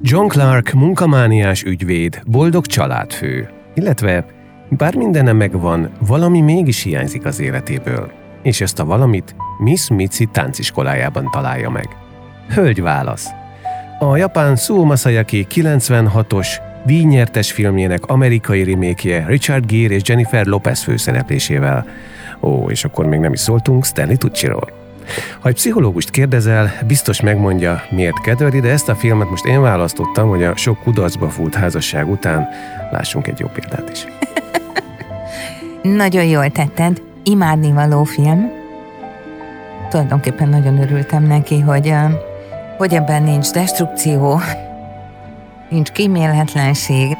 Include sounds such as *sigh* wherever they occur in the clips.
John Clark munkamániás ügyvéd, boldog családfő, illetve bár mindene megvan, valami mégis hiányzik az életéből, és ezt a valamit Miss Mitzi tánciskolájában találja meg. Hölgy válasz. A japán Suo Masayaki 96-os díjnyertes filmjének amerikai remékje Richard Gere és Jennifer Lopez főszereplésével. Ó, és akkor még nem is szóltunk Stanley Tucci-ról. Ha egy pszichológust kérdezel, biztos megmondja, miért kedveli, de ezt a filmet most én választottam, hogy a sok kudarcba fut házasság után lássunk egy jó példát is. Nagyon jól tetted. Imádni való film. Tulajdonképpen nagyon örültem neki, hogy, hogy ebben nincs destrukció, *laughs* nincs kíméletlenség,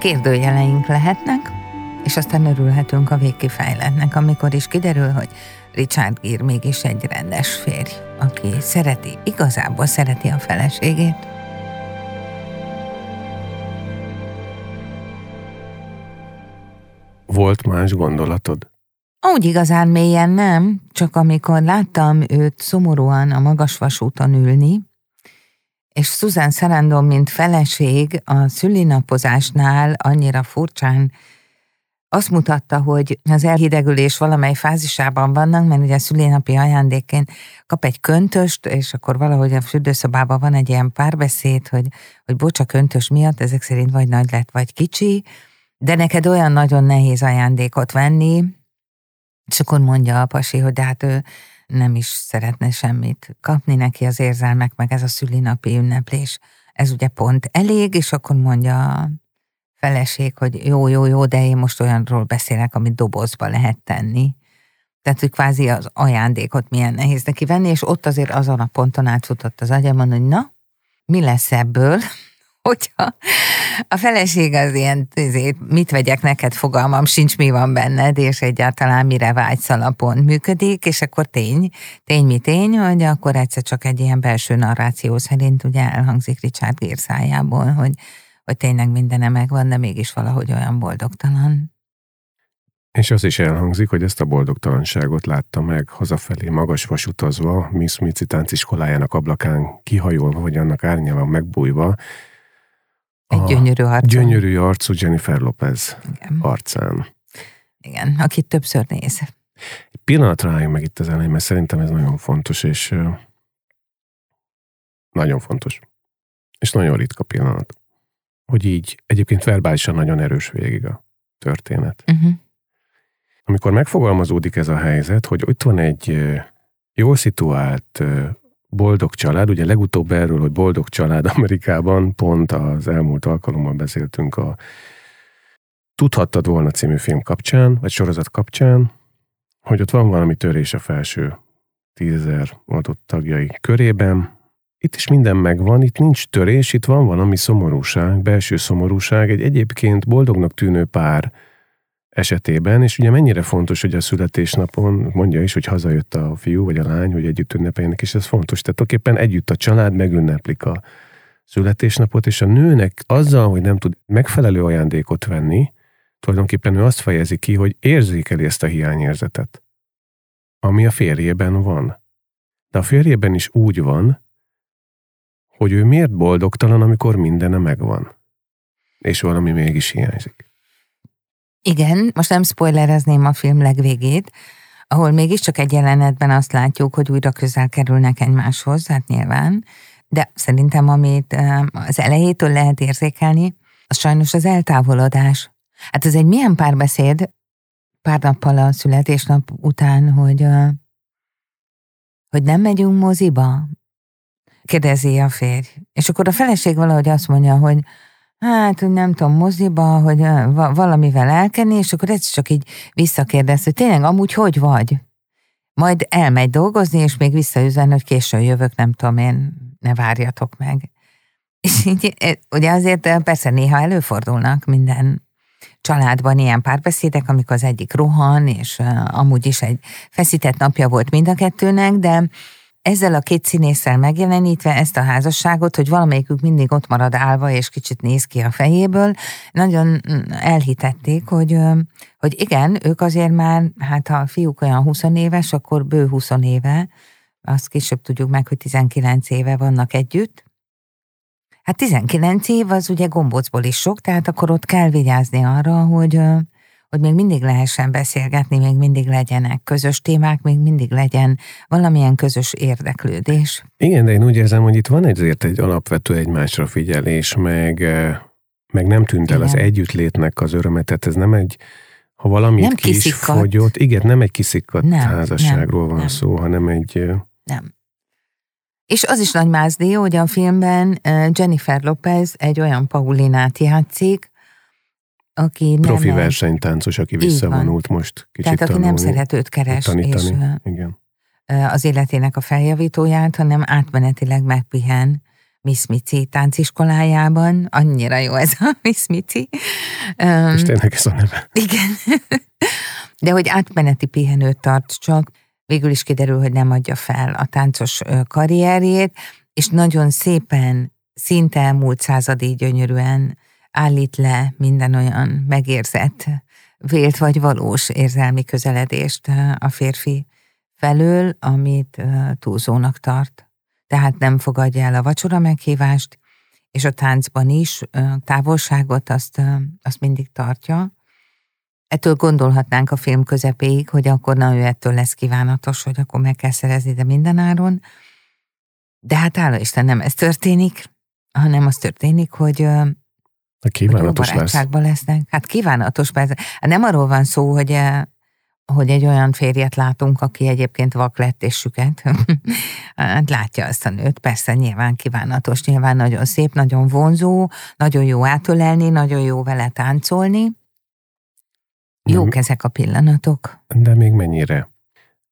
kérdőjeleink lehetnek, és aztán örülhetünk a végkifejletnek, amikor is kiderül, hogy Richard Gere mégis egy rendes férj, aki szereti, igazából szereti a feleségét. Volt más gondolatod? Úgy igazán mélyen nem, csak amikor láttam őt szomorúan a magas vasúton ülni, és Susan Sarandon, mint feleség a szülinapozásnál annyira furcsán azt mutatta, hogy az elhidegülés valamely fázisában vannak, mert ugye a szülénapi ajándékén kap egy köntöst, és akkor valahogy a fürdőszobában van egy ilyen párbeszéd, hogy, hogy bocs, a köntös miatt ezek szerint vagy nagy lett, vagy kicsi, de neked olyan nagyon nehéz ajándékot venni, és akkor mondja a pasi, hogy de hát ő nem is szeretne semmit kapni neki az érzelmek, meg ez a szülinapi ünneplés. Ez ugye pont elég, és akkor mondja feleség, hogy jó, jó, jó, de én most olyanról beszélek, amit dobozba lehet tenni. Tehát, hogy kvázi az ajándékot milyen nehéz neki venni, és ott azért azon a ponton átfutott az agyamon, hogy na, mi lesz ebből, *laughs* hogyha a feleség az ilyen, ezért, mit vegyek neked, fogalmam sincs, mi van benned, és egyáltalán mire vágysz alapon működik, és akkor tény, tény mi tény, hogy akkor egyszer csak egy ilyen belső narráció szerint ugye elhangzik Richard Gere szájából, hogy hogy tényleg mindene megvan, de mégis valahogy olyan boldogtalan. És az is elhangzik, hogy ezt a boldogtalanságot látta meg hazafelé magas vasutazva, Miss Mici tánciskolájának ablakán kihajolva, vagy annak árnyában megbújva. Egy gyönyörű arcú. Gyönyörű arcú Jennifer Lopez Igen. arcán. Igen, akit többször néz. Egy pillanatra álljunk meg itt az elején, mert szerintem ez nagyon fontos, és nagyon fontos. És nagyon ritka pillanat hogy így egyébként verbálisan nagyon erős végig a történet. Uh-huh. Amikor megfogalmazódik ez a helyzet, hogy ott van egy jól szituált, boldog család, ugye legutóbb erről, hogy boldog család Amerikában, pont az elmúlt alkalommal beszéltünk a Tudhattad volna című film kapcsán, vagy sorozat kapcsán, hogy ott van valami törés a felső tízezer adott tagjai körében, itt is minden megvan, itt nincs törés, itt van valami szomorúság, belső szomorúság, egy egyébként boldognak tűnő pár esetében, és ugye mennyire fontos, hogy a születésnapon mondja is, hogy hazajött a fiú vagy a lány, hogy együtt ünnepeljenek, és ez fontos. Tehát tulajdonképpen együtt a család megünneplik a születésnapot, és a nőnek azzal, hogy nem tud megfelelő ajándékot venni, tulajdonképpen ő azt fejezi ki, hogy érzékeli ezt a hiányérzetet, ami a férjében van. De a férjében is úgy van, hogy ő miért boldogtalan, amikor mindene megvan, és valami mégis hiányzik. Igen, most nem spoilerezném a film legvégét, ahol mégiscsak egy jelenetben azt látjuk, hogy újra közel kerülnek egymáshoz, hát nyilván, de szerintem amit az elejétől lehet érzékelni, az sajnos az eltávolodás. Hát ez egy milyen párbeszéd pár nappal a születésnap után, hogy, hogy nem megyünk moziba? Kérdezi a férj. És akkor a feleség valahogy azt mondja, hogy hát, hogy nem tudom, moziba, hogy valamivel elkenni, és akkor ez csak így visszakérdez, hogy tényleg amúgy hogy vagy? Majd elmegy dolgozni, és még visszaüzen, hogy későn jövök, nem tudom én, ne várjatok meg. És így, e, ugye azért e, persze néha előfordulnak minden családban ilyen párbeszédek, amikor az egyik rohan, és amúgy is egy feszített napja volt mind a kettőnek, de ezzel a két színésszel megjelenítve ezt a házasságot, hogy valamelyikük mindig ott marad állva, és kicsit néz ki a fejéből, nagyon mm, elhitették, hogy, hogy igen, ők azért már, hát ha a fiúk olyan 20 éves, akkor bő 20 éve, azt később tudjuk meg, hogy 19 éve vannak együtt. Hát 19 év az ugye gombócból is sok, tehát akkor ott kell vigyázni arra, hogy, hogy még mindig lehessen beszélgetni, még mindig legyenek közös témák, még mindig legyen valamilyen közös érdeklődés. Igen, de én úgy érzem, hogy itt van ezért egy alapvető egymásra figyelés, meg, meg nem tűnt el igen. az együttlétnek az örömet, tehát ez nem egy ha valamit nem ki is fogyott, igen, nem egy kiszikkadt nem, házasságról nem, van nem. szó, hanem egy... Nem. És az is nagy mázdi, hogy a filmben Jennifer Lopez egy olyan Paulinát játszik, aki Profi nem versenytáncos, aki visszavonult most kicsit Tehát aki tanulni, nem szeret őt keres, tanítani. és igen. az életének a feljavítóját, hanem átmenetileg megpihen Miss Mici tánciskolájában. Annyira jó ez a *laughs* Miss Mici. És tényleg ez a neve. Igen. De hogy átmeneti pihenőt tart csak, végül is kiderül, hogy nem adja fel a táncos karrierjét, és nagyon szépen, szinte elmúlt századi gyönyörűen állít le minden olyan megérzett, vélt vagy valós érzelmi közeledést a férfi felől, amit túlzónak tart. Tehát nem fogadja el a vacsora meghívást, és a táncban is távolságot azt, azt mindig tartja. Ettől gondolhatnánk a film közepéig, hogy akkor na ő ettől lesz kívánatos, hogy akkor meg kell szerezni, de mindenáron. De hát hála Isten nem ez történik, hanem az történik, hogy a kívánatos lesz. lesznek. Hát kívánatos persze. Hát nem arról van szó, hogy, eh, hogy egy olyan férjet látunk, aki egyébként vak lett és süket. *laughs* hát látja azt a nőt, persze nyilván kívánatos, nyilván nagyon szép, nagyon vonzó, nagyon jó átölelni, nagyon jó vele táncolni. Jók ezek a pillanatok. De még mennyire?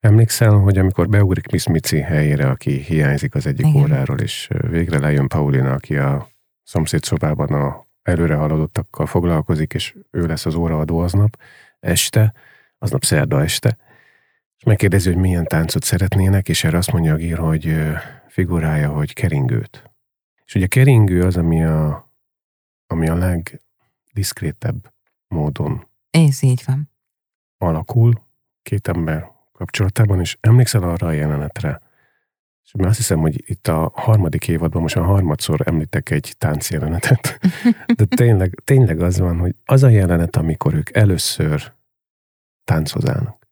Emlékszel, hogy amikor beugrik Miss Mici helyére, aki hiányzik az egyik Igen. óráról, és végre lejön Paulina, aki a szomszédszobában a előre haladottakkal foglalkozik, és ő lesz az óraadó aznap este, aznap szerda este, és megkérdezi, hogy milyen táncot szeretnének, és erre azt mondja a gír, hogy figurája, hogy keringőt. És ugye keringő az, ami a, ami a legdiszkrétebb módon Ez így van. alakul két ember kapcsolatában, és emlékszel arra a jelenetre, és azt hiszem, hogy itt a harmadik évadban most már harmadszor említek egy táncjelenetet, *laughs* de tényleg, tényleg az van, hogy az a jelenet, amikor ők először tánchoz állnak.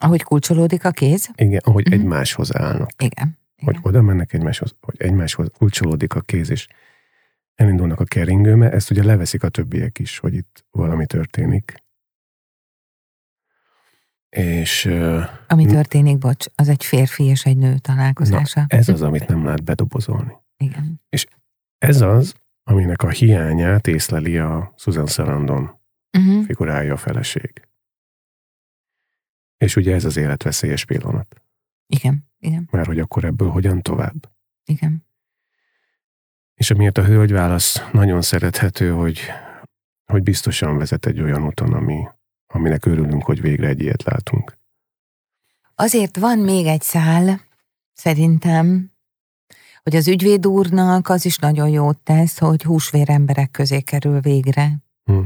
Ahogy kulcsolódik a kéz? Igen, ahogy uh-huh. egymáshoz állnak. Igen. Hogy igen. oda mennek egymáshoz, hogy egymáshoz kulcsolódik a kéz, és elindulnak a keringőme, ezt ugye leveszik a többiek is, hogy itt valami történik. És, Ami történik, bocs, az egy férfi és egy nő találkozása. Na, ez az, amit nem lehet bedobozolni. Igen. És ez az, aminek a hiányát észleli a Susan Sarandon uh-huh. figurája a feleség. És ugye ez az életveszélyes pillanat. Igen, igen. Mert hogy akkor ebből hogyan tovább? Igen. És amiért a hölgyválasz nagyon szerethető, hogy, hogy biztosan vezet egy olyan úton, ami, aminek örülünk, hogy végre egy ilyet látunk. Azért van még egy szál, szerintem, hogy az ügyvéd úrnak az is nagyon jót tesz, hogy húsvér emberek közé kerül végre. Hm.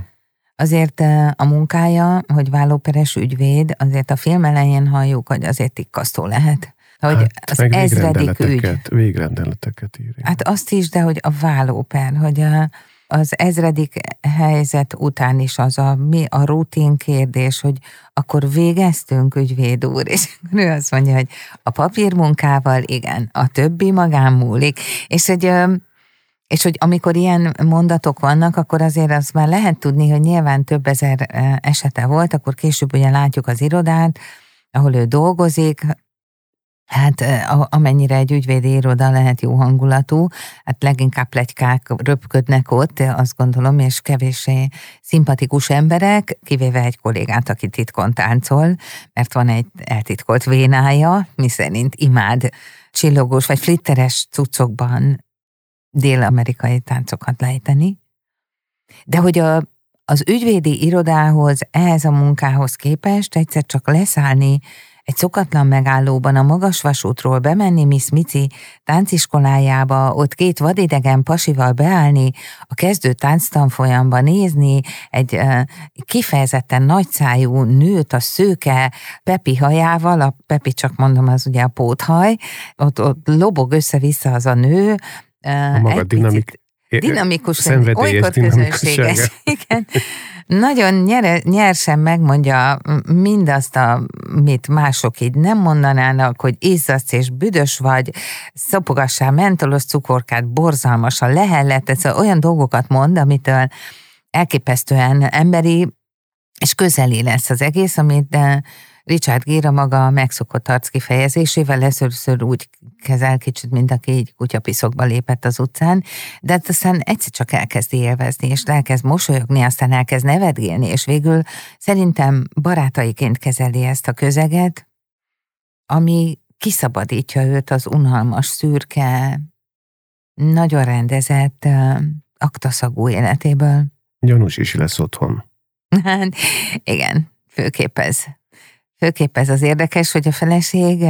Azért eh, a munkája, hogy vállóperes ügyvéd, azért a film elején halljuk, hogy azért tikkasztó lehet. Hogy hát, az ezredik ügy. Végrendeleteket írja. Hát azt is, de hogy a vállóper, hogy a, az ezredik helyzet után is az a, mi a rutin kérdés, hogy akkor végeztünk, ügyvéd úr, és ő azt mondja, hogy a papírmunkával igen, a többi magán múlik, és hogy És hogy amikor ilyen mondatok vannak, akkor azért az már lehet tudni, hogy nyilván több ezer esete volt, akkor később ugye látjuk az irodát, ahol ő dolgozik, Hát amennyire egy ügyvédi iroda lehet jó hangulatú, hát leginkább plegykák röpködnek ott, azt gondolom, és kevéssé szimpatikus emberek, kivéve egy kollégát, aki titkon táncol, mert van egy eltitkolt vénája, miszerint imád csillogós vagy flitteres cuccokban dél-amerikai táncokat lejteni. De hogy a, az ügyvédi irodához, ehhez a munkához képest egyszer csak leszállni egy szokatlan megállóban a magas vasútról bemenni Miss Mici tánciskolájába, ott két vadidegen pasival beállni, a kezdő tánctanfolyamba nézni, egy uh, kifejezetten nagyszájú nőt a szőke Pepi hajával, a Pepi csak mondom, az ugye a póthaj, ott, ott lobog össze-vissza az a nő, a maga dinamik, picit, dinamikus, szenvedélyes dinamikussága. *laughs* Igen. Nagyon nyere, nyersen megmondja mindazt, amit mások így nem mondanának, hogy izzadsz és büdös vagy, szopogassál mentolos cukorkát, borzalmas a lehellet, ez olyan dolgokat mond, amitől elképesztően emberi és közeli lesz az egész, amit Richard Gere maga megszokott arc kifejezésével először úgy kezel kicsit, mint aki így kutyapiszokba lépett az utcán, de hát aztán egyszer csak elkezdi élvezni, és elkezd mosolyogni, aztán elkezd nevetgélni, és végül szerintem barátaiként kezeli ezt a közeget, ami kiszabadítja őt az unalmas, szürke, nagyon rendezett aktaszagú életéből. Gyanús is lesz otthon. *laughs* Hát, igen, főképp ez. Főképp ez az érdekes, hogy a feleség,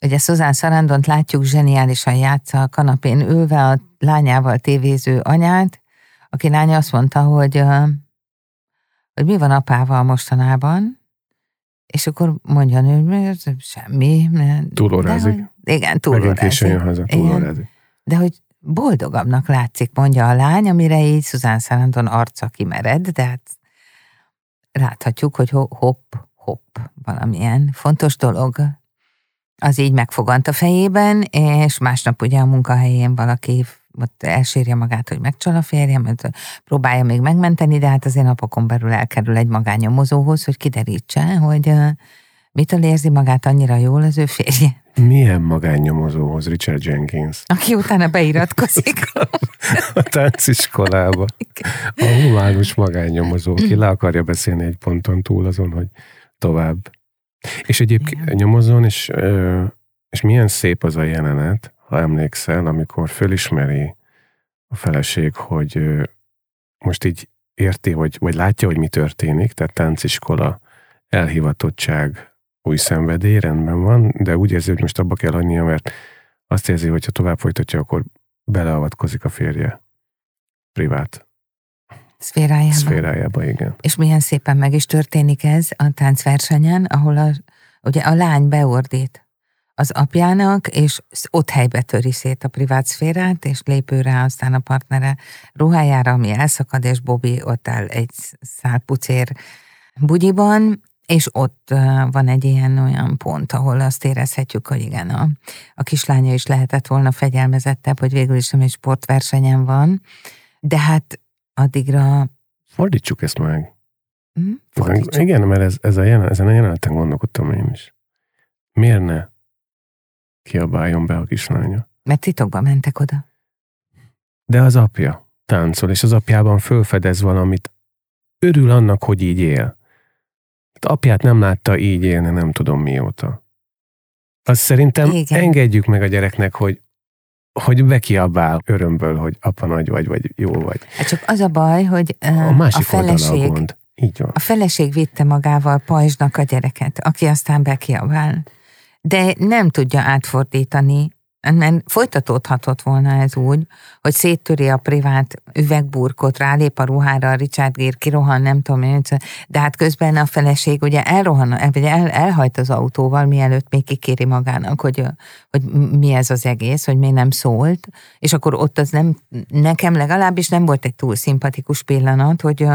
ugye Szuzán Szarandont látjuk zseniálisan játsza a kanapén ülve a lányával tévéző anyát, aki lánya azt mondta, hogy, hogy mi van apával mostanában, és akkor mondja nő, hogy semmi. Túlórázik. Igen, túlórázik. jön haza, túlórázik. De hogy boldogabbnak látszik, mondja a lány, amire így Szuzán Szarandon arca kimered, de hát láthatjuk, hogy hopp, hopp, valamilyen fontos dolog, az így megfogant a fejében, és másnap ugye a munkahelyén valaki ott elsírja magát, hogy megcsal a férjem, próbálja még megmenteni, de hát azért napokon belül elkerül egy magányomozóhoz, hogy kiderítse, hogy mitől érzi magát annyira jól az ő férje. Milyen magánnyomozóhoz, Richard Jenkins? Aki utána beiratkozik. *laughs* a tánciskolába. A humánus magánnyomozó, aki le akarja beszélni egy ponton túl azon, hogy tovább. És egyébként Igen. nyomozon, és, és milyen szép az a jelenet, ha emlékszel, amikor fölismeri a feleség, hogy most így érti, hogy, vagy látja, hogy mi történik, tehát tánciskola, elhivatottság, új szenvedély, rendben van, de úgy érzi, hogy most abba kell hagynia, mert azt érzi, hogy ha tovább folytatja, akkor beleavatkozik a férje privát szférájába. Szférájába, igen. És milyen szépen meg is történik ez a táncversenyen, ahol a, ugye a lány beordít az apjának, és ott helybe töri szét a privát szférát, és lépő rá aztán a partnere ruhájára, ami elszakad, és Bobby ott áll egy szál pucér bugyiban, és ott van egy ilyen olyan pont, ahol azt érezhetjük, hogy igen, a, a kislánya is lehetett volna fegyelmezettebb, hogy végül is nem egy sportversenyen van, de hát addigra... Fordítsuk ezt meg. Mm, fordítsuk. Igen, mert ez, ez a jelen, ezen a jeleneten gondolkodtam én is. Miért ne kiabáljon be a kislánya? Mert titokban mentek oda. De az apja táncol, és az apjában fölfedez valamit. Örül annak, hogy így él. Hát apját nem látta így élni, nem tudom mióta. Azt szerintem Igen. engedjük meg a gyereknek, hogy hogy bekiabál örömből, hogy apa nagy vagy, vagy jó vagy. Hát csak az a baj, hogy a, másik a feleség, a, gond. Így van. a feleség vitte magával pajzsnak a gyereket, aki aztán bekiabál. De nem tudja átfordítani mert folytatódhatott volna ez úgy, hogy széttöri a privát üvegburkot, rálép a ruhára, a Richard Gere kirohan, nem tudom én, de hát közben a feleség ugye elrohan, vagy el, elhajt az autóval, mielőtt még kikéri magának, hogy, hogy mi ez az egész, hogy még nem szólt, és akkor ott az nem, nekem legalábbis nem volt egy túl szimpatikus pillanat, hogy,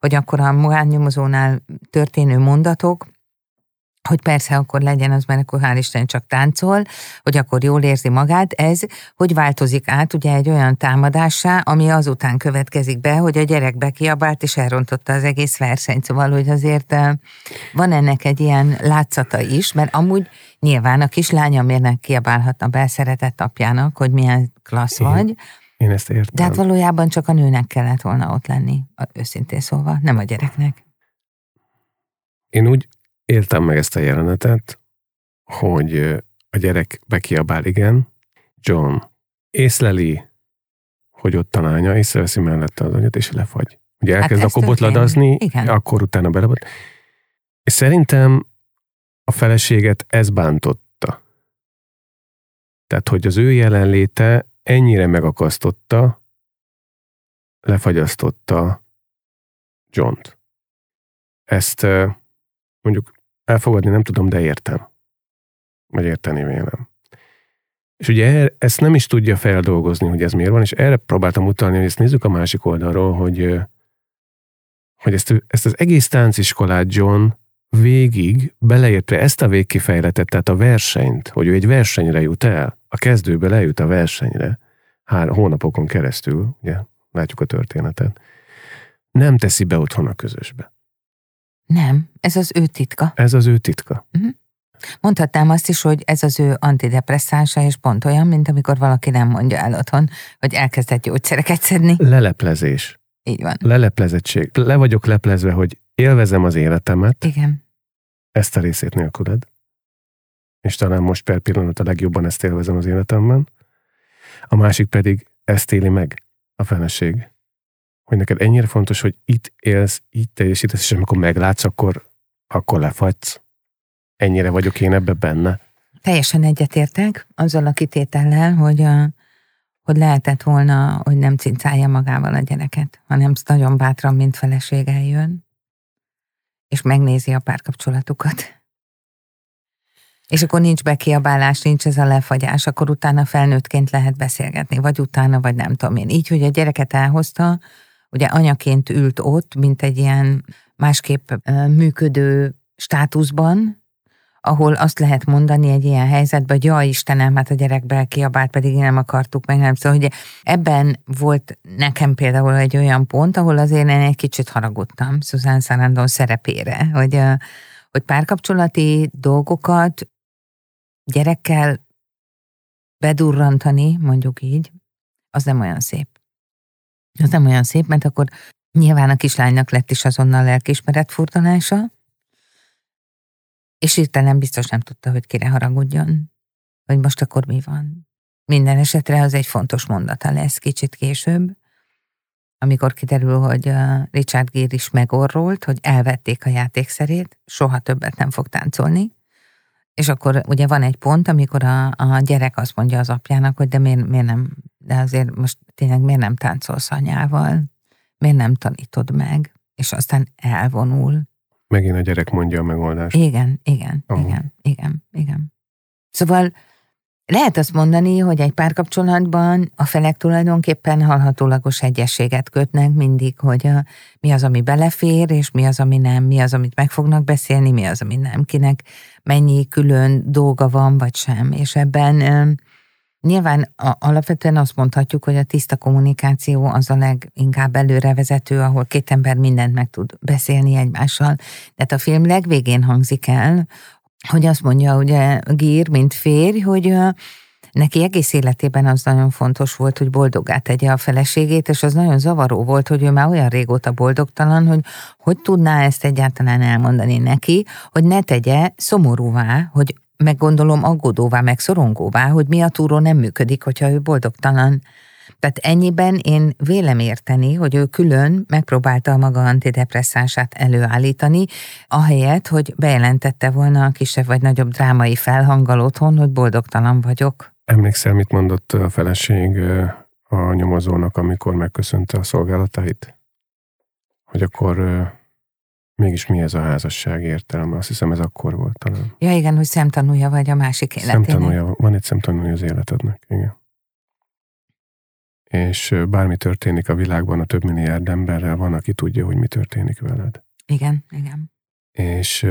hogy akkor a magánnyomozónál történő mondatok, hogy persze akkor legyen az, mert akkor hál' Isten csak táncol, hogy akkor jól érzi magát, ez hogy változik át ugye egy olyan támadássá, ami azután következik be, hogy a gyerek bekiabált és elrontotta az egész versenyt, szóval, hogy azért van ennek egy ilyen látszata is, mert amúgy nyilván a kislánya miért nem kiabálhatna belszeretett apjának, hogy milyen klassz Én, vagy, én ezt értem. de hát valójában csak a nőnek kellett volna ott lenni, őszintén szólva, nem a gyereknek. Én úgy éltem meg ezt a jelenetet, hogy a gyerek bekiabál, igen, John észleli, hogy ott a lánya, észreveszi mellette az anyat, és lefagy. Ugye elkezd hát akkor botladazni, akkor utána belebot. És szerintem a feleséget ez bántotta. Tehát, hogy az ő jelenléte ennyire megakasztotta, lefagyasztotta John-t. Ezt mondjuk elfogadni nem tudom, de értem. Vagy érteni vélem. És ugye ezt nem is tudja feldolgozni, hogy ez miért van, és erre próbáltam utalni, hogy ezt nézzük a másik oldalról, hogy, hogy ezt, ezt az egész tánciskolát John végig, beleértve ezt a végkifejletet, tehát a versenyt, hogy ő egy versenyre jut el, a kezdőbe lejut a versenyre, hár, hónapokon keresztül, ugye, látjuk a történetet, nem teszi be otthon a közösbe. Nem, ez az ő titka. Ez az ő titka. Uh-huh. Mondhatnám azt is, hogy ez az ő antidepresszánsa, és pont olyan, mint amikor valaki nem mondja el otthon, hogy elkezdett gyógyszereket szedni. Leleplezés. Így van. Leleplezettség. Le vagyok leplezve, hogy élvezem az életemet. Igen. Ezt a részét nélküled. És talán most per pillanat a legjobban ezt élvezem az életemben. A másik pedig ezt éli meg a feleség hogy neked ennyire fontos, hogy itt élsz, itt teljesítesz, és amikor meglátsz, akkor, akkor lefagysz. Ennyire vagyok én ebbe benne. Teljesen egyetértek azzal a kitétellel, hogy, hogy lehetett volna, hogy nem cincálja magával a gyereket, hanem nagyon bátran, mint feleség eljön, és megnézi a párkapcsolatukat. És akkor nincs bekiabálás, nincs ez a lefagyás, akkor utána felnőttként lehet beszélgetni, vagy utána, vagy nem tudom én. Így, hogy a gyereket elhozta, ugye anyaként ült ott, mint egy ilyen másképp működő státuszban, ahol azt lehet mondani egy ilyen helyzetben, hogy jaj Istenem, hát a gyerek kiabált, pedig nem akartuk meg, nem. Szóval, hogy ebben volt nekem például egy olyan pont, ahol azért én egy kicsit haragudtam Susan Sarandon szerepére, hogy, hogy párkapcsolati dolgokat gyerekkel bedurrantani, mondjuk így, az nem olyan szép. Az nem olyan szép, mert akkor nyilván a kislánynak lett is azonnal lelkismeret furdalása, és hirtelen biztos nem tudta, hogy kire haragudjon, hogy most akkor mi van. Minden esetre az egy fontos mondata lesz kicsit később, amikor kiderül, hogy Richard Gere is megorrolt, hogy elvették a játékszerét, soha többet nem fog táncolni, és akkor ugye van egy pont, amikor a, a gyerek azt mondja az apjának, hogy de miért, miért nem, de azért most tényleg miért nem táncolsz anyával, miért nem tanítod meg, és aztán elvonul. Megint a gyerek mondja a megoldást. Igen, igen, Amúgy. igen, igen, igen. Szóval lehet azt mondani, hogy egy párkapcsolatban a felek tulajdonképpen hallhatólagos egyességet kötnek mindig, hogy a, mi az, ami belefér, és mi az, ami nem, mi az, amit meg fognak beszélni, mi az, ami nem, kinek mennyi külön dolga van, vagy sem. És ebben nyilván a, alapvetően azt mondhatjuk, hogy a tiszta kommunikáció az a leginkább előrevezető, ahol két ember mindent meg tud beszélni egymással. Tehát a film legvégén hangzik el, hogy azt mondja ugye Gír, mint férj, hogy neki egész életében az nagyon fontos volt, hogy boldogá tegye a feleségét, és az nagyon zavaró volt, hogy ő már olyan régóta boldogtalan, hogy hogy tudná ezt egyáltalán elmondani neki, hogy ne tegye szomorúvá, hogy meggondolom aggódóvá, meg szorongóvá, hogy mi a túró nem működik, hogyha ő boldogtalan. Tehát ennyiben én vélem érteni, hogy ő külön megpróbálta a maga antidepresszánsát előállítani, ahelyett, hogy bejelentette volna a kisebb vagy nagyobb drámai felhanggal otthon, hogy boldogtalan vagyok. Emlékszel, mit mondott a feleség a nyomozónak, amikor megköszönte a szolgálatait? Hogy akkor mégis mi ez a házasság értelme? Azt hiszem ez akkor volt talán. Ja igen, hogy szemtanúja vagy a másik életének. Szemtanúja, van egy szemtanúja az életednek, igen és bármi történik a világban a több milliárd emberrel, van, aki tudja, hogy mi történik veled. Igen, igen. És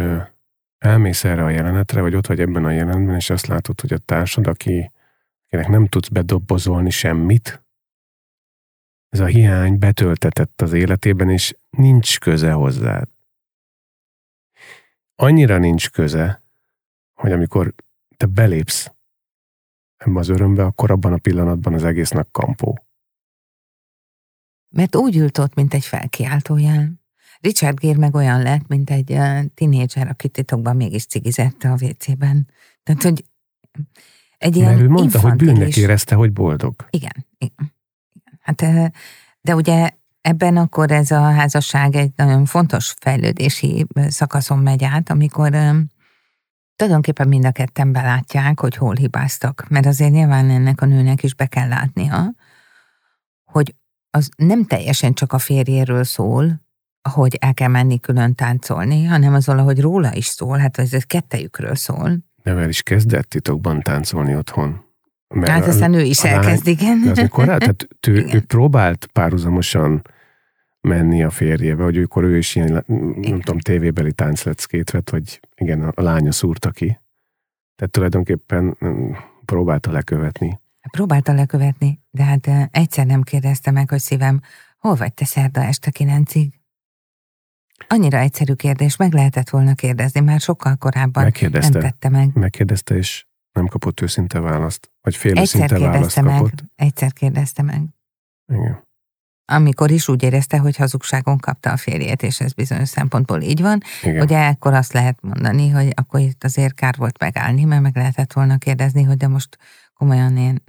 elmész erre a jelenetre, vagy ott vagy ebben a jelenetben, és azt látod, hogy a társad, aki, akinek nem tudsz bedobozolni semmit, ez a hiány betöltetett az életében, és nincs köze hozzád. Annyira nincs köze, hogy amikor te belépsz ebbe az örömbe, akkor abban a pillanatban az egésznek kampó. Mert úgy ült ott, mint egy felkiáltójel. Richard Gere meg olyan lett, mint egy uh, tinédzser, aki titokban mégis cigizette a WC-ben. Tehát, hogy egy ilyen Mert ő mondta, infantilis... hogy bűnnek érezte, hogy boldog. Igen, igen. Hát, de ugye ebben akkor ez a házasság egy nagyon fontos fejlődési szakaszon megy át, amikor tulajdonképpen mind a ketten belátják, hogy hol hibáztak. Mert azért nyilván ennek a nőnek is be kell látnia, hogy az nem teljesen csak a férjéről szól, hogy el kell menni külön táncolni, hanem az valahogy róla is szól, hát ez egy kettejükről szól. De el is kezdett titokban táncolni otthon. Mert hát aztán ő is elkezd, igen. Az mikor, *laughs* tehát ő, ő próbált párhuzamosan menni a férjébe, hogy akkor ő is ilyen, nem tudom, tévébeli táncleckét vett, vagy igen, a lánya szúrta ki. Tehát tulajdonképpen próbálta lekövetni. Próbálta lekövetni, de hát egyszer nem kérdezte meg, hogy szívem, hol vagy te szerda este kilencig? Annyira egyszerű kérdés, meg lehetett volna kérdezni, már sokkal korábban Megkérdezte, nem tette meg. Megkérdezte, és nem kapott őszinte választ, vagy fél egyszer őszinte választ meg, kapott. Egyszer kérdezte meg. Igen. Amikor is úgy érezte, hogy hazugságon kapta a férjét, és ez bizonyos szempontból így van, Igen. ugye ekkor azt lehet mondani, hogy akkor itt azért kár volt megállni, mert meg lehetett volna kérdezni, hogy de most komolyan én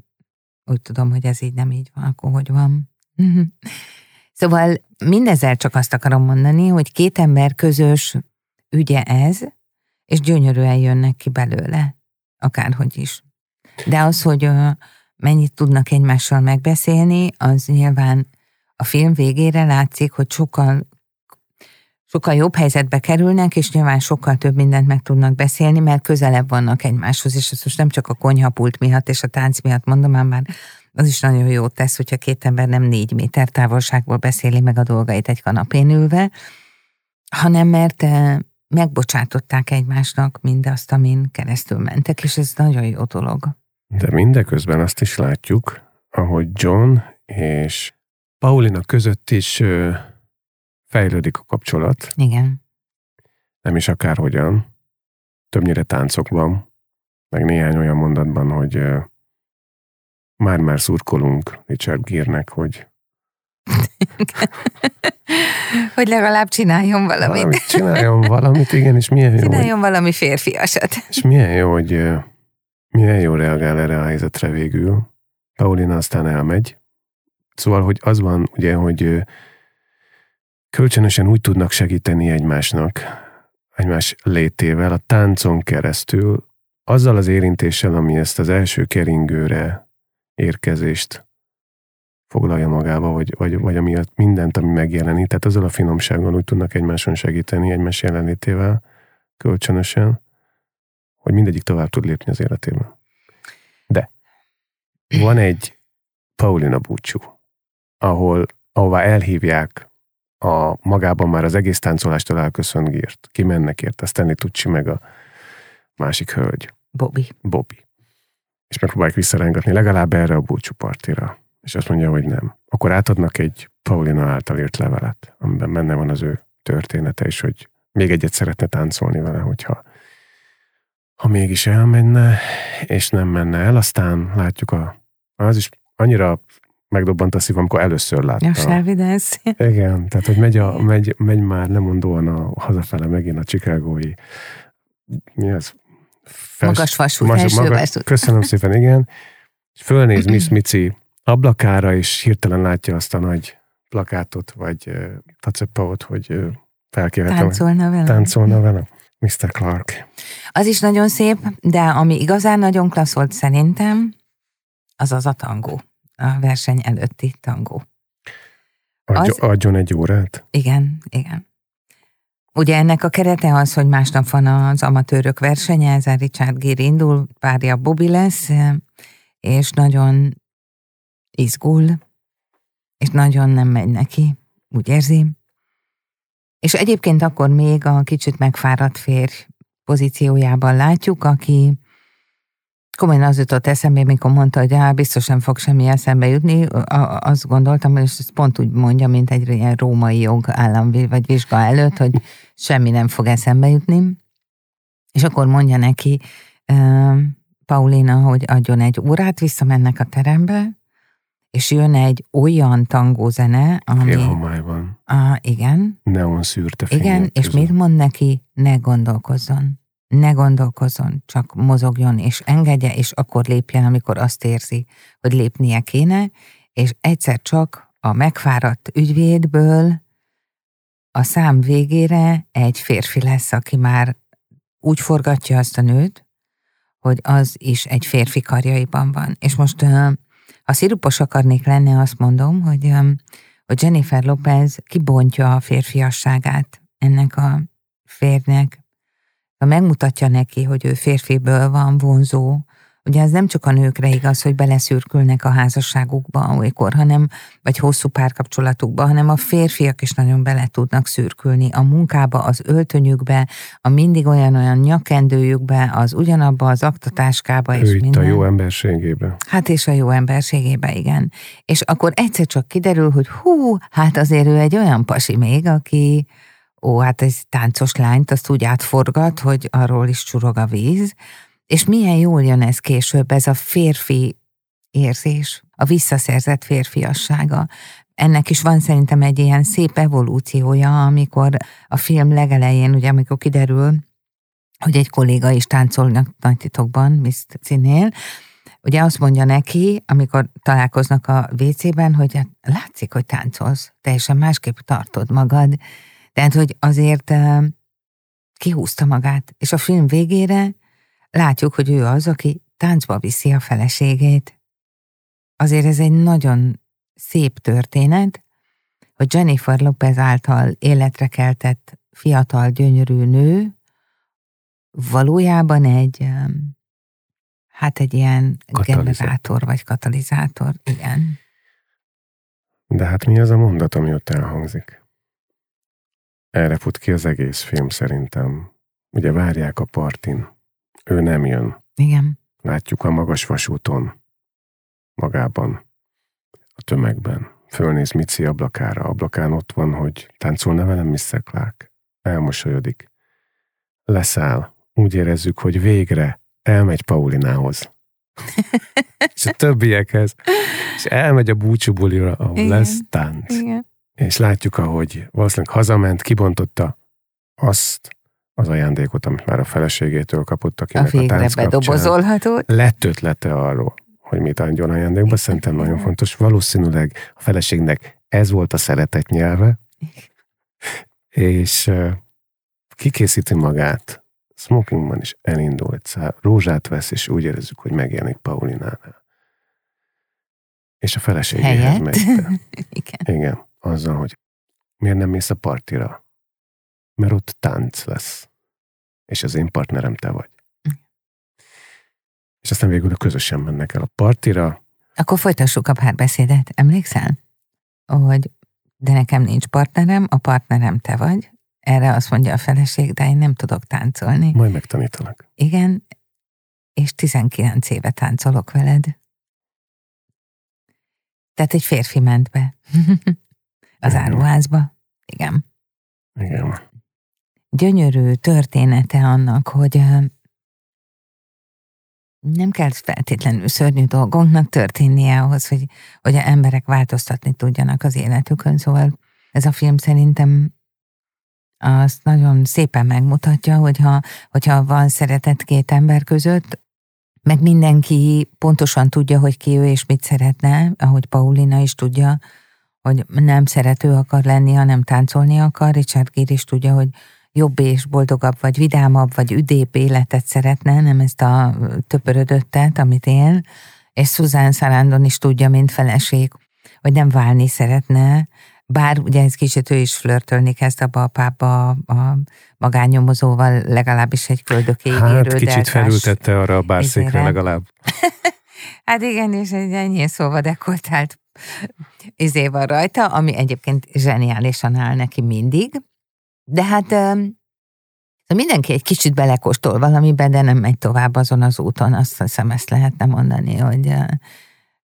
úgy tudom, hogy ez így nem így van, akkor hogy van. Szóval mindezzel csak azt akarom mondani, hogy két ember közös ügye ez, és gyönyörűen jönnek ki belőle, akárhogy is. De az, hogy mennyit tudnak egymással megbeszélni, az nyilván a film végére látszik, hogy sokkal sokkal jobb helyzetbe kerülnek, és nyilván sokkal több mindent meg tudnak beszélni, mert közelebb vannak egymáshoz, és ezt most nem csak a konyhapult miatt és a tánc miatt mondom, már az is nagyon jó tesz, hogyha két ember nem négy méter távolságból beszéli meg a dolgait egy kanapén ülve, hanem mert megbocsátották egymásnak mindazt, amin keresztül mentek, és ez nagyon jó dolog. De mindeközben azt is látjuk, ahogy John és Paulina között is fejlődik a kapcsolat. Igen. Nem is akárhogyan. Többnyire táncokban, meg néhány olyan mondatban, hogy már-már szurkolunk Richard Gírnek, hogy *laughs* hogy legalább csináljon valamit. valamit. Csináljon valamit, igen, és milyen jó. Csináljon hogy, valami férfiasat. És milyen jó, hogy milyen jó reagál erre a helyzetre végül. Paulina aztán elmegy. Szóval, hogy az van, ugye, hogy kölcsönösen úgy tudnak segíteni egymásnak, egymás létével, a táncon keresztül, azzal az érintéssel, ami ezt az első keringőre érkezést foglalja magába, vagy, vagy, vagy amiatt mindent, ami megjelenik, tehát azzal a finomsággal úgy tudnak egymáson segíteni, egymás jelenlétével, kölcsönösen, hogy mindegyik tovább tud lépni az életében. De van egy Paulina búcsú, ahol, ahová elhívják a magában már az egész táncolástól elköszönt Gírt. Ki mennek érte, Stanley Tucci meg a másik hölgy. Bobby. Bobby. És megpróbálják visszarángatni legalább erre a búcsúpartira. És azt mondja, hogy nem. Akkor átadnak egy Paulina által írt levelet, amiben benne van az ő története, és hogy még egyet szeretne táncolni vele, hogyha ha mégis elmenne, és nem menne el, aztán látjuk a, az is annyira megdobbant a szív, amikor először látta. A Selvidez. Igen, tehát hogy megy, a, megy, megy már lemondóan a hazafele megint a Chicagói mi az? Fest, magas vasút, magas, magas. Köszönöm szépen, igen. És fölnéz *clears throat* Miss Mici ablakára, és hirtelen látja azt a nagy plakátot, vagy uh, tacepaot, hogy uh, felkérhetem. Táncolna vele. Táncolna vele. Mr. Clark. Az is nagyon szép, de ami igazán nagyon klassz volt szerintem, az az a tangó a verseny előtti tangó. Adj, az, adjon egy órát? Igen, igen. Ugye ennek a kerete az, hogy másnap van az amatőrök versenye, ezen Richard Gere indul, párja Bobby lesz, és nagyon izgul, és nagyon nem megy neki, úgy érzi. És egyébként akkor még a kicsit megfáradt férj pozíciójában látjuk, aki komolyan az jutott eszembe, mikor mondta, hogy á, biztos nem fog semmi eszembe jutni, azt gondoltam, hogy ezt pont úgy mondja, mint egy ilyen római jog állam vagy vizsga előtt, hogy semmi nem fog eszembe jutni. És akkor mondja neki Paulina, hogy adjon egy órát, visszamennek a terembe, és jön egy olyan tangózene, ami... Félhomályban. Ah, igen. Neon szűrte Igen, és mit mond neki? Ne gondolkozzon. Ne gondolkozzon, csak mozogjon, és engedje, és akkor lépjen, amikor azt érzi, hogy lépnie kéne, és egyszer csak a megfáradt ügyvédből a szám végére egy férfi lesz, aki már úgy forgatja azt a nőt, hogy az is egy férfi karjaiban van. És most ha szirupos akarnék lenni, azt mondom, hogy, hogy Jennifer Lopez kibontja a férfiasságát ennek a férnek. Megmutatja neki, hogy ő férfiből van vonzó, Ugye ez nem csak a nőkre igaz, hogy beleszürkülnek a házasságukba olykor, hanem, vagy hosszú párkapcsolatukba, hanem a férfiak is nagyon bele tudnak szürkülni a munkába, az öltönyükbe, a mindig olyan-olyan nyakendőjükbe, az ugyanabba az aktatáskába. Ő és itt minden. a jó emberségébe. Hát és a jó emberségébe, igen. És akkor egyszer csak kiderül, hogy hú, hát azért ő egy olyan pasi még, aki, ó, hát egy táncos lányt, azt úgy átforgat, hogy arról is csurog a víz, és milyen jól jön ez később, ez a férfi érzés, a visszaszerzett férfiassága. Ennek is van szerintem egy ilyen szép evolúciója, amikor a film legelején, ugye amikor kiderül, hogy egy kolléga is táncolnak nagy titokban, Miss Cinél, ugye azt mondja neki, amikor találkoznak a WC-ben, hogy hát látszik, hogy táncolsz, teljesen másképp tartod magad. Tehát, hogy azért uh, kihúzta magát, és a film végére látjuk, hogy ő az, aki táncba viszi a feleségét. Azért ez egy nagyon szép történet, hogy Jennifer Lopez által életre keltett fiatal, gyönyörű nő valójában egy, hát egy ilyen generátor vagy katalizátor, igen. De hát mi az a mondat, ami ott elhangzik? Erre fut ki az egész film szerintem. Ugye várják a partin. Ő nem jön. Igen. Látjuk a magas vasúton, magában, a tömegben. Fölnéz Mici ablakára, ablakán ott van, hogy táncolna velem Mr. Clark. Elmosolyodik. Leszáll. Úgy érezzük, hogy végre elmegy Paulinához. *laughs* és a többiekhez. És elmegy a búcsúbulira, ahol Igen. lesz tánc. Igen. És látjuk, ahogy valószínűleg hazament, kibontotta azt az ajándékot, amit már a feleségétől kapott, akinek a, a tánc bedobozolható. Lett ötlete arról, hogy mit adjon ajándékba, szerintem nagyon fontos. Valószínűleg a feleségnek ez volt a szeretet nyelve, és kikészíti magát, smokingban is elindul egy szál, rózsát vesz, és úgy érezzük, hogy megjelenik Paulinánál. És a feleségéhez megy. *laughs* Igen. Igen, azzal, hogy miért nem mész a partira? Mert ott tánc lesz. És az én partnerem te vagy. Mm. És aztán végül közösen mennek el a partira. Akkor folytassuk a párbeszédet. Emlékszel? Hogy de nekem nincs partnerem, a partnerem te vagy. Erre azt mondja a feleség, de én nem tudok táncolni. Majd megtanítanak. Igen, és 19 éve táncolok veled. Tehát egy férfi ment be *laughs* az áruházba. Igen. Igen gyönyörű története annak, hogy nem kell feltétlenül szörnyű dolgoknak történnie ahhoz, hogy, hogy a emberek változtatni tudjanak az életükön. Szóval ez a film szerintem azt nagyon szépen megmutatja, hogyha, hogyha van szeretet két ember között, meg mindenki pontosan tudja, hogy ki ő és mit szeretne, ahogy Paulina is tudja, hogy nem szerető akar lenni, hanem táncolni akar. Richard Gere is tudja, hogy jobb és boldogabb, vagy vidámabb, vagy üdébb életet szeretne, nem ezt a töpörödöttet, amit él, és Susan Sarandon is tudja, mint feleség, hogy nem válni szeretne, bár ugye ez kicsit ő is flörtölni kezd abba a pába a magánnyomozóval, legalábbis egy köldökéig Hát kicsit felültette arra a bárszékre legalább. *laughs* hát igen, és egy ennyi szóval dekoltált izé van rajta, ami egyébként zseniálisan áll neki mindig, de hát szóval Mindenki egy kicsit belekóstol valamiben, de nem megy tovább azon az úton. Azt hiszem, ezt lehetne mondani, hogy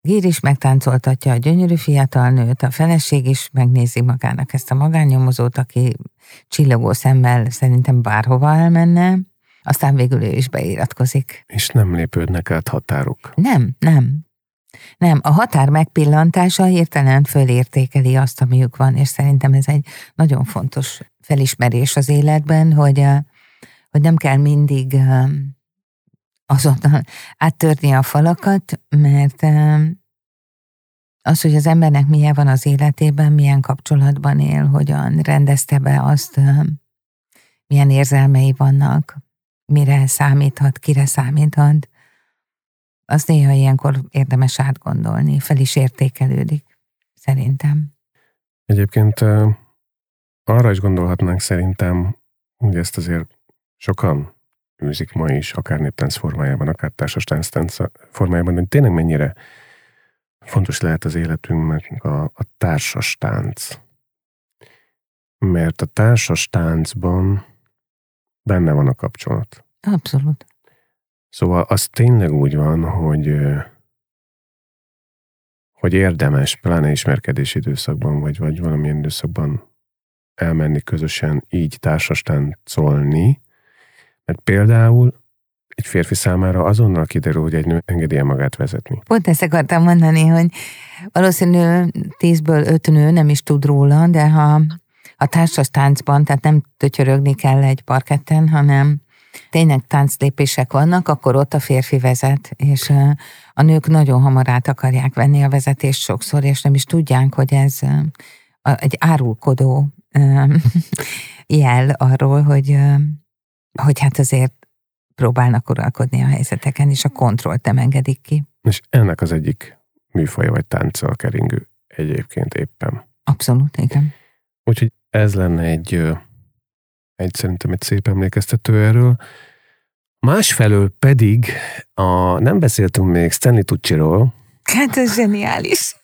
Gír is megtáncoltatja a gyönyörű fiatal nőt, a feleség is megnézi magának ezt a magánnyomozót, aki csillogó szemmel szerintem bárhova elmenne, aztán végül ő is beiratkozik. És nem lépődnek át határok. Nem, nem. Nem, a határ megpillantása hirtelen fölértékeli azt, amiük van, és szerintem ez egy nagyon fontos felismerés az életben, hogy, hogy nem kell mindig azonnal áttörni a falakat, mert az, hogy az embernek milyen van az életében, milyen kapcsolatban él, hogyan rendezte be azt, milyen érzelmei vannak, mire számíthat, kire számíthat, az néha ilyenkor érdemes átgondolni, fel is értékelődik, szerintem. Egyébként arra is gondolhatnánk szerintem, hogy ezt azért sokan űzik ma is, akár néptánc formájában, akár társas tánc formájában, hogy tényleg mennyire fontos lehet az életünknek a, a társas tánc. Mert a társas táncban benne van a kapcsolat. Abszolút. Szóval az tényleg úgy van, hogy hogy érdemes, pláne ismerkedés időszakban, vagy, vagy valamilyen időszakban elmenni közösen így társas táncolni, mert például egy férfi számára azonnal kiderül, hogy egy nő engedi magát vezetni. Pont ezt akartam mondani, hogy valószínű tízből öt nő nem is tud róla, de ha a társas táncban, tehát nem tötyörögni kell egy parketten, hanem tényleg tánclépések vannak, akkor ott a férfi vezet, és a nők nagyon hamar át akarják venni a vezetést sokszor, és nem is tudják, hogy ez egy árulkodó *laughs* jel arról, hogy, hogy hát azért próbálnak uralkodni a helyzeteken, és a kontrollt nem engedik ki. És ennek az egyik műfaja vagy tánccal keringő egyébként éppen. Abszolút, igen. Úgyhogy ez lenne egy, egy szerintem egy szép emlékeztető erről. Másfelől pedig a, nem beszéltünk még Stanley Tucci-ról. Hát ez zseniális.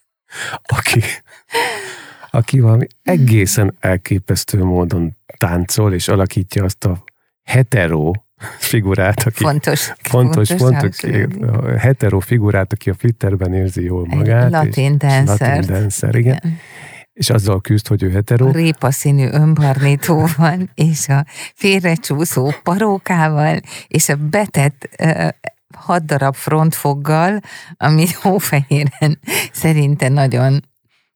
Aki, *laughs* aki valami egészen elképesztő módon táncol, és alakítja azt a hetero figurát, aki fontos, fontos, fontos, fontos hetero figurát, aki a Flitterben érzi jól magát. Latin dancer. Latin dancer, igen. igen. És azzal küzd, hogy ő hetero. A répa színű önbarnítóval, *laughs* és a félrecsúszó parókával, és a betett hat darab frontfoggal, ami *laughs* hófehéren szerinte nagyon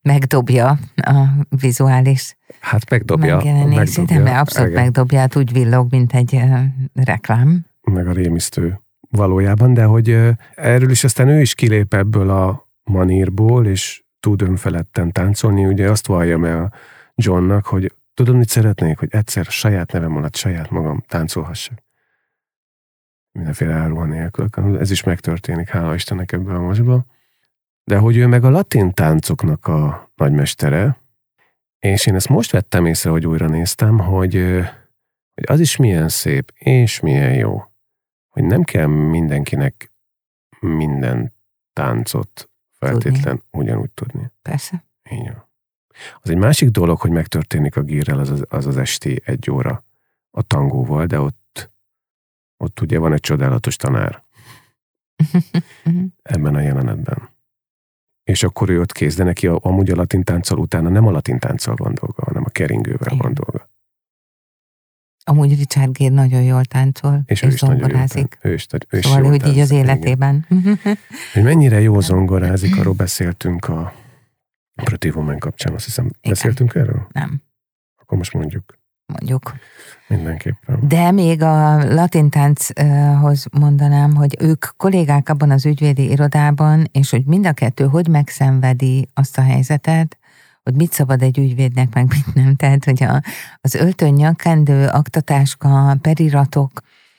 megdobja a vizuális Hát megdobja. Megjelenését, megdobja, de abszolút igen. megdobja, hát úgy villog, mint egy uh, reklám. Meg a rémisztő valójában, de hogy uh, erről is aztán ő is kilép ebből a manírból, és tud önfeledten táncolni. Ugye azt vallja meg a Johnnak, hogy tudom, mit szeretnék, hogy egyszer saját nevem alatt saját magam táncolhassak. Mindenféle áruha nélkül. Ez is megtörténik, hála Istennek ebben a mosban. De hogy ő meg a latin táncoknak a nagymestere, és én ezt most vettem észre, hogy újra néztem, hogy, hogy az is milyen szép, és milyen jó, hogy nem kell mindenkinek minden táncot feltétlen tudni. ugyanúgy tudni. Persze. Így van. Az egy másik dolog, hogy megtörténik a gírrel az az, az, az esti egy óra a tangóval, de ott, ott ugye van egy csodálatos tanár *laughs* ebben a jelenetben és akkor ő ott kész, de neki amúgy a latin tánccal utána nem a latin tánccal van dolga, hanem a keringővel Igen. van dolga. Amúgy Richard Gere nagyon jól táncol, és, és zongorázik. Ő is, ő is szóval, hogy így az életében. *laughs* hogy mennyire jó zongorázik, arról beszéltünk a Pretty Woman kapcsán, azt hiszem. Igen. Beszéltünk erről? Nem. Akkor most mondjuk mondjuk. Mindenképpen. De még a latin tánchoz mondanám, hogy ők kollégák abban az ügyvédi irodában, és hogy mind a kettő hogy megszenvedi azt a helyzetet, hogy mit szabad egy ügyvédnek, meg mit nem. Tehát, hogy a, az öltön nyakendő, aktatáska, periratok,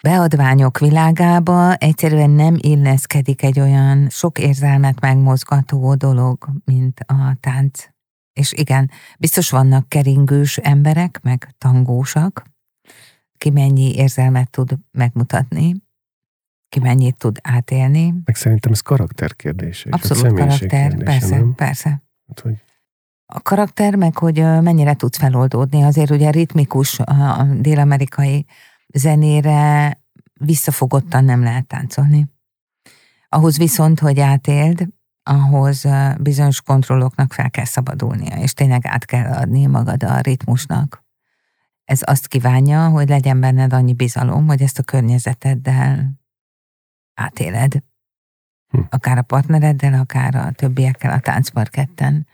beadványok világába egyszerűen nem illeszkedik egy olyan sok érzelmet megmozgató dolog, mint a tánc. És igen, biztos vannak keringős emberek, meg tangósak, ki mennyi érzelmet tud megmutatni, ki mennyit tud átélni. Meg szerintem ez karakterkérdés. Abszolút karakter, kérdése, persze, nem? persze. Hát, hogy... A karakter meg, hogy mennyire tudsz feloldódni, azért ugye ritmikus a dél-amerikai zenére visszafogottan nem lehet táncolni. Ahhoz viszont, hogy átéld, ahhoz bizonyos kontrolloknak fel kell szabadulnia, és tényleg át kell adni magad a ritmusnak. Ez azt kívánja, hogy legyen benned annyi bizalom, hogy ezt a környezeteddel átéled. Hm. Akár a partnereddel, akár a többiekkel a táncparketten.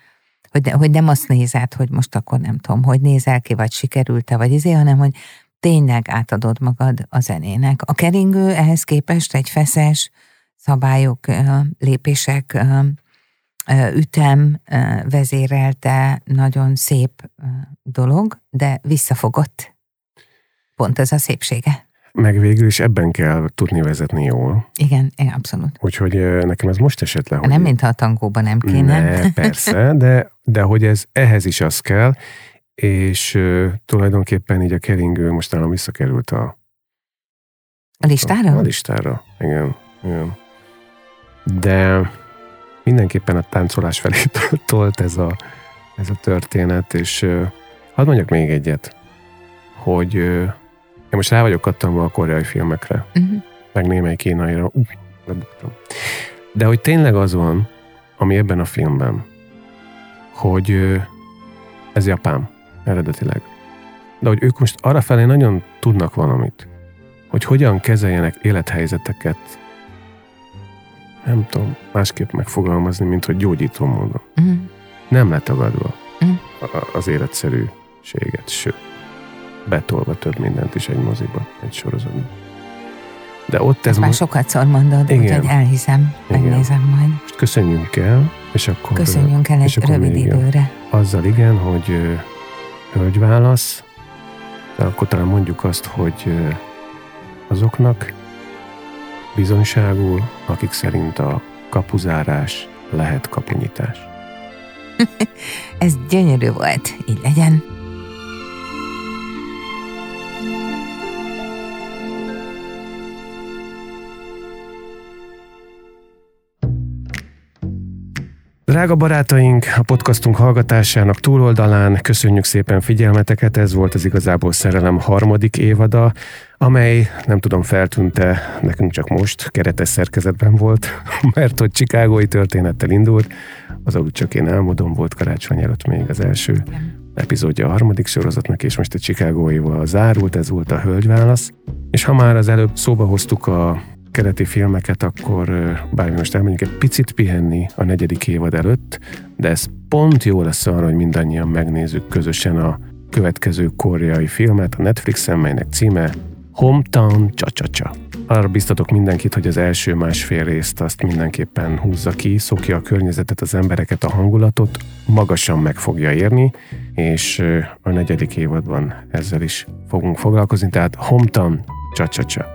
Hogy, hogy nem azt nézed, hogy most akkor nem tudom, hogy nézel ki, vagy sikerült-e, vagy izé, hanem hogy tényleg átadod magad a zenének. A keringő ehhez képest egy feszes, szabályok, lépések, ütem vezérelte nagyon szép dolog, de visszafogott. Pont ez a szépsége. Meg végül is ebben kell tudni vezetni jól. Igen, abszolút. Úgyhogy nekem ez most esett le, hogy... Nem, mintha a tangóban nem kéne. Ne, persze, de, de hogy ez ehhez is az kell, és uh, tulajdonképpen így a keringő mostanában visszakerült a... A listára? A, a listára, igen. igen de mindenképpen a táncolás felé *laughs* tolt ez a, ez a történet, és uh, hadd mondjak még egyet, hogy uh, én most rá vagyok kattanva a koreai filmekre, uh-huh. meg némely kínaira, uh, lebuktam. De hogy tényleg az van, ami ebben a filmben, hogy uh, ez japán, eredetileg. De hogy ők most arra felé nagyon tudnak valamit, hogy hogyan kezeljenek élethelyzeteket nem tudom másképp megfogalmazni, mint hogy gyógyító módon. Uh-huh. Nem letagadva uh-huh. az életszerűséget, sőt, betolva több mindent is egy moziba, egy sorozatban. De ott ez már most... sokat szor mondod, igen. úgyhogy elhiszem, igen. megnézem majd. Most köszönjünk el, és akkor... Köszönjünk el egy rövid időre. Azzal igen, hogy hölgyválasz, de akkor talán mondjuk azt, hogy azoknak, bizonyságul, akik szerint a kapuzárás lehet kapunyítás. *laughs* Ez gyönyörű volt, így legyen. Drága barátaink, a podcastunk hallgatásának túloldalán köszönjük szépen figyelmeteket, ez volt az Igazából Szerelem harmadik évada, amely, nem tudom, feltűnte, nekünk csak most keretes szerkezetben volt, *laughs* mert hogy Csikágói történettel indult, az ahogy csak én álmodom, volt karácsony előtt még az első epizódja a harmadik sorozatnak, és most a Csikágóival zárult, ez volt a hölgyválasz. És ha már az előbb szóba hoztuk a keleti filmeket, akkor bár most elmegyünk egy picit pihenni a negyedik évad előtt, de ez pont jó lesz arra, hogy mindannyian megnézzük közösen a következő koreai filmet a Netflixen, melynek címe Hometown Csa-Csa-Csa. Arra biztatok mindenkit, hogy az első másfél részt azt mindenképpen húzza ki, szokja a környezetet, az embereket, a hangulatot, magasan meg fogja érni, és a negyedik évadban ezzel is fogunk foglalkozni, tehát Hometown Csa-Csa-Csa.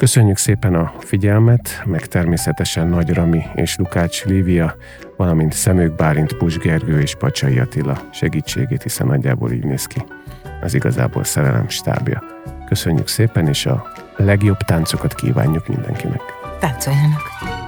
Köszönjük szépen a figyelmet, meg természetesen Nagy Rami és Lukács Lívia, valamint Szemők Bálint, Pus Gergő és Pacsai Attila segítségét, hiszen nagyjából így néz ki az igazából szerelem stábja. Köszönjük szépen, és a legjobb táncokat kívánjuk mindenkinek. Táncoljanak!